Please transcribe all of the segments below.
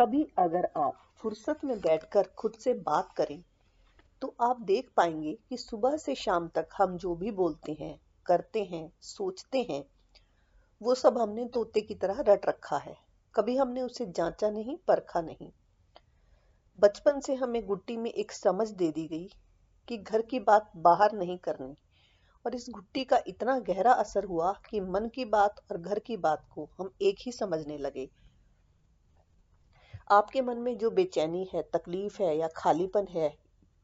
कभी अगर आप फुर्सत में बैठकर खुद से बात करें तो आप देख पाएँगे कि सुबह से शाम तक हम जो भी बोलते हैं, करते हैं, सोचते हैं, वो सब हमने तोते की तरह रट रखा है। कभी हमने उसे जांचा नहीं, परखा नहीं। बचपन से हमें गुट्टी में एक समझ दे दी गई कि घर की बात बाहर नहीं करनी, और इस गुट्टी का इतना गहरा असर हुआ कि मन की बात और घर की बात को हम एक ही समझने लगे। आपके मन में जो बेचैनी है, तकलीफ़ है या खालीपन है,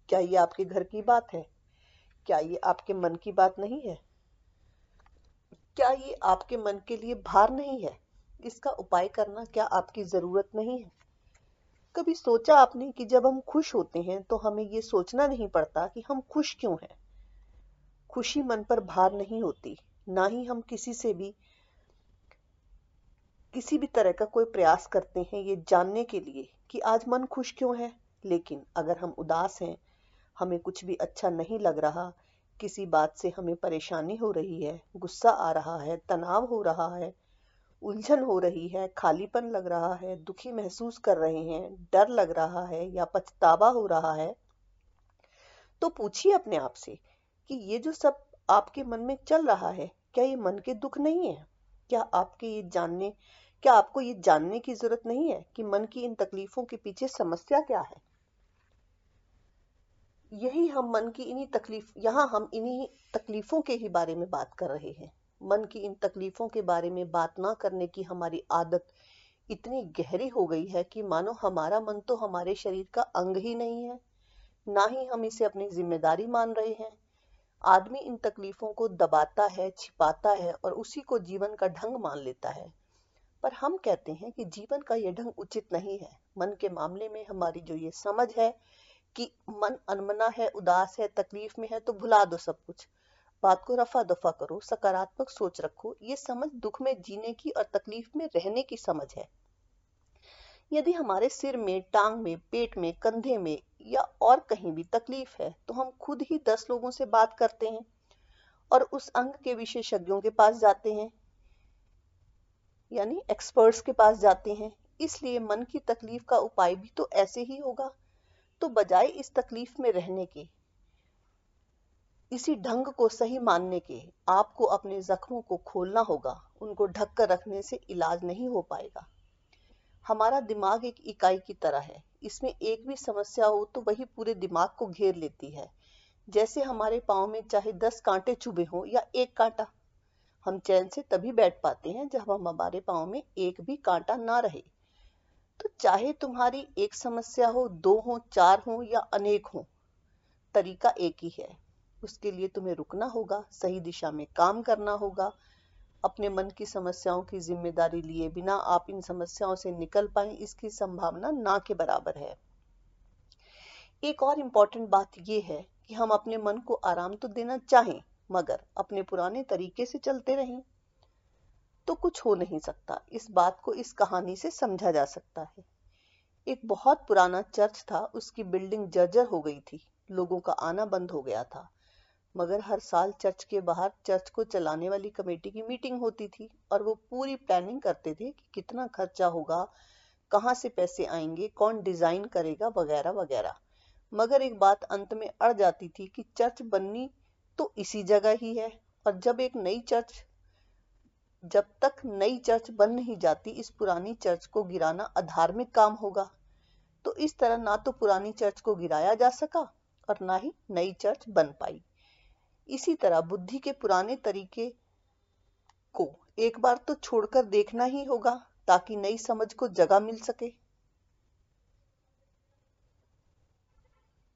क्या ये आपके घर की बात है? क्या ये आपके मन की बात नहीं है? क्या ये आपके मन के लिए भार नहीं है? इसका उपाय करना क्या आपकी ज़रूरत नहीं है? कभी सोचा आपने कि जब हम खुश होते हैं तो हमें ये सोचना नहीं पड़ता कि हम खुश क्यों हैं? खुशी मन पर भार नहीं होती, ना ही हम किसी से भी किसी भी तरह का कोई प्रयास करते हैं ये जानने के लिए कि आज मन खुश क्यों है। लेकिन अगर हम उदास हैं, हमें कुछ भी अच्छा नहीं लग रहा, किसी बात से हमें परेशानी हो रही है, गुस्सा आ रहा है, तनाव हो रहा है, उलझन हो रही है, खालीपन लग रहा है, दुखी महसूस कर रहे हैं, डर लग रहा है या पछतावा हो रहा है तो पूछिए अपने आप से कि ये जो सब आपके मन में चल रहा है, क्या ये मन के दुख नहीं है? क्या आपके ये जानने क्या आपको ये जानने की ज़रूरत नहीं है कि मन की इन तकलीफों के पीछे समस्या क्या है? यही हम मन की इन्हीं तकलीफ़, यहाँ हम इन्हीं तकलीफों के ही बारे में बात कर रहे हैं। मन की इन तकलीफों के बारे में बात ना करने की हमारी आदत इतनी गहरी हो गई है कि मानो हमारा मन तो हमारे शरीर का अंग ही नहीं है, ना ही हम इसे अपनी ज़िम्मेदारी मान रहे हैं। आदमी इन तकलीफों को दबाता है, छिपाता है और उसी को जीवन का ढंग मान लेता है। पर हम कहते हैं कि जीवन का यह ढंग उचित नहीं है। मन के मामले में हमारी जो ये समझ है कि मन अनमना है, उदास है, तकलीफ़ में है तो भुला दो सब कुछ। बात को रफा दफ़ा करो, सकारात्मक सोच रखो। ये समझ दुख में जीने की और तकलीफ़ में रहने की समझ है। यदि हमारे सिर में, टांग में, पेट में, कंधे में या और कहीं भी तकलीफ़ है तो हम खुद ही दस लोगों से बात करते हैं और उस अंग के विशेषज्ञों के पास जाते हैं। यानी एक्सपर्ट्स के पास जाते हैं, इसलिए मन की तकलीफ़ का उपाय भी तो ऐसे ही होगा। तो बजाय इस तकलीफ़ में रहने के, इसी ढंग को सही मानने के, आपको अपने जख्मों को खोलना होगा, उनको ढक कर रखने से इलाज नहीं हो पाएगा। हमारा दिमाग एक इकाई की तरह है, इसमें एक भी समस्या हो तो वही पूरे दिमाग को घेर लेती है। जैसे हमारे पाँव में चाहे दस कांटे चुभे हों या एक कांटा हम चैन से तभी बैठ पाते हैं जब हम हमारे पाँव में एक भी कांटा ना रहे। तो चाहे तुम्हारी एक समस्या हो, दो हो, चार हो या अनेक हो, तरीका एक ही है। उसके लिए तुम्हें रुकना होगा, सही दिशा में काम करना होगा। अपने मन की समस्याओं की ज़िम्मेदारी लिए बिना आप इन समस्याओं से निकल पाए, इसकी संभावना ना के बराबर है। एक और इम्पोर्टेंट बात यह है कि हम अपने मन को आराम तो देना चाहें मगर अपने पुराने तरीके से चलते रहें। तो कुछ हो नहीं सकता। इस बात को इस कहानी से समझा जा सकता है। एक बहुत पुराना चर्च था, उसकी बिल्डिंग जर्जर हो गई थी। लोगों का आना बंद हो गया था। मगर हर साल चर्च के बाहर चर्च को चलाने वाली कमेटी की मीटिंग होती थी और वो पूरी प्लानिंग करते थे कि कितना खर्चा होगा, कहाँ से पैसे आएँगे, कौन डिज़ाइन करेगा, वगैरह वगैरह। मगर एक बात अंत में अड़ जाती थी कि चर्च बननी तो इसी जगह ही है। और जब एक नई चर्च, जब तक नई चर्च बन नहीं जाती, इस पुरानी चर्च को गिराना अधार्मिक काम होगा। तो इस तरह ना तो पुरानी चर्च को गिराया जा सका और ना ही नई चर्च बन पाई। इसी तरह बुद्धि के पुराने तरीके को एक बार तो छोड़कर देखना ही होगा ताकि नई समझ को जगह मिल सके।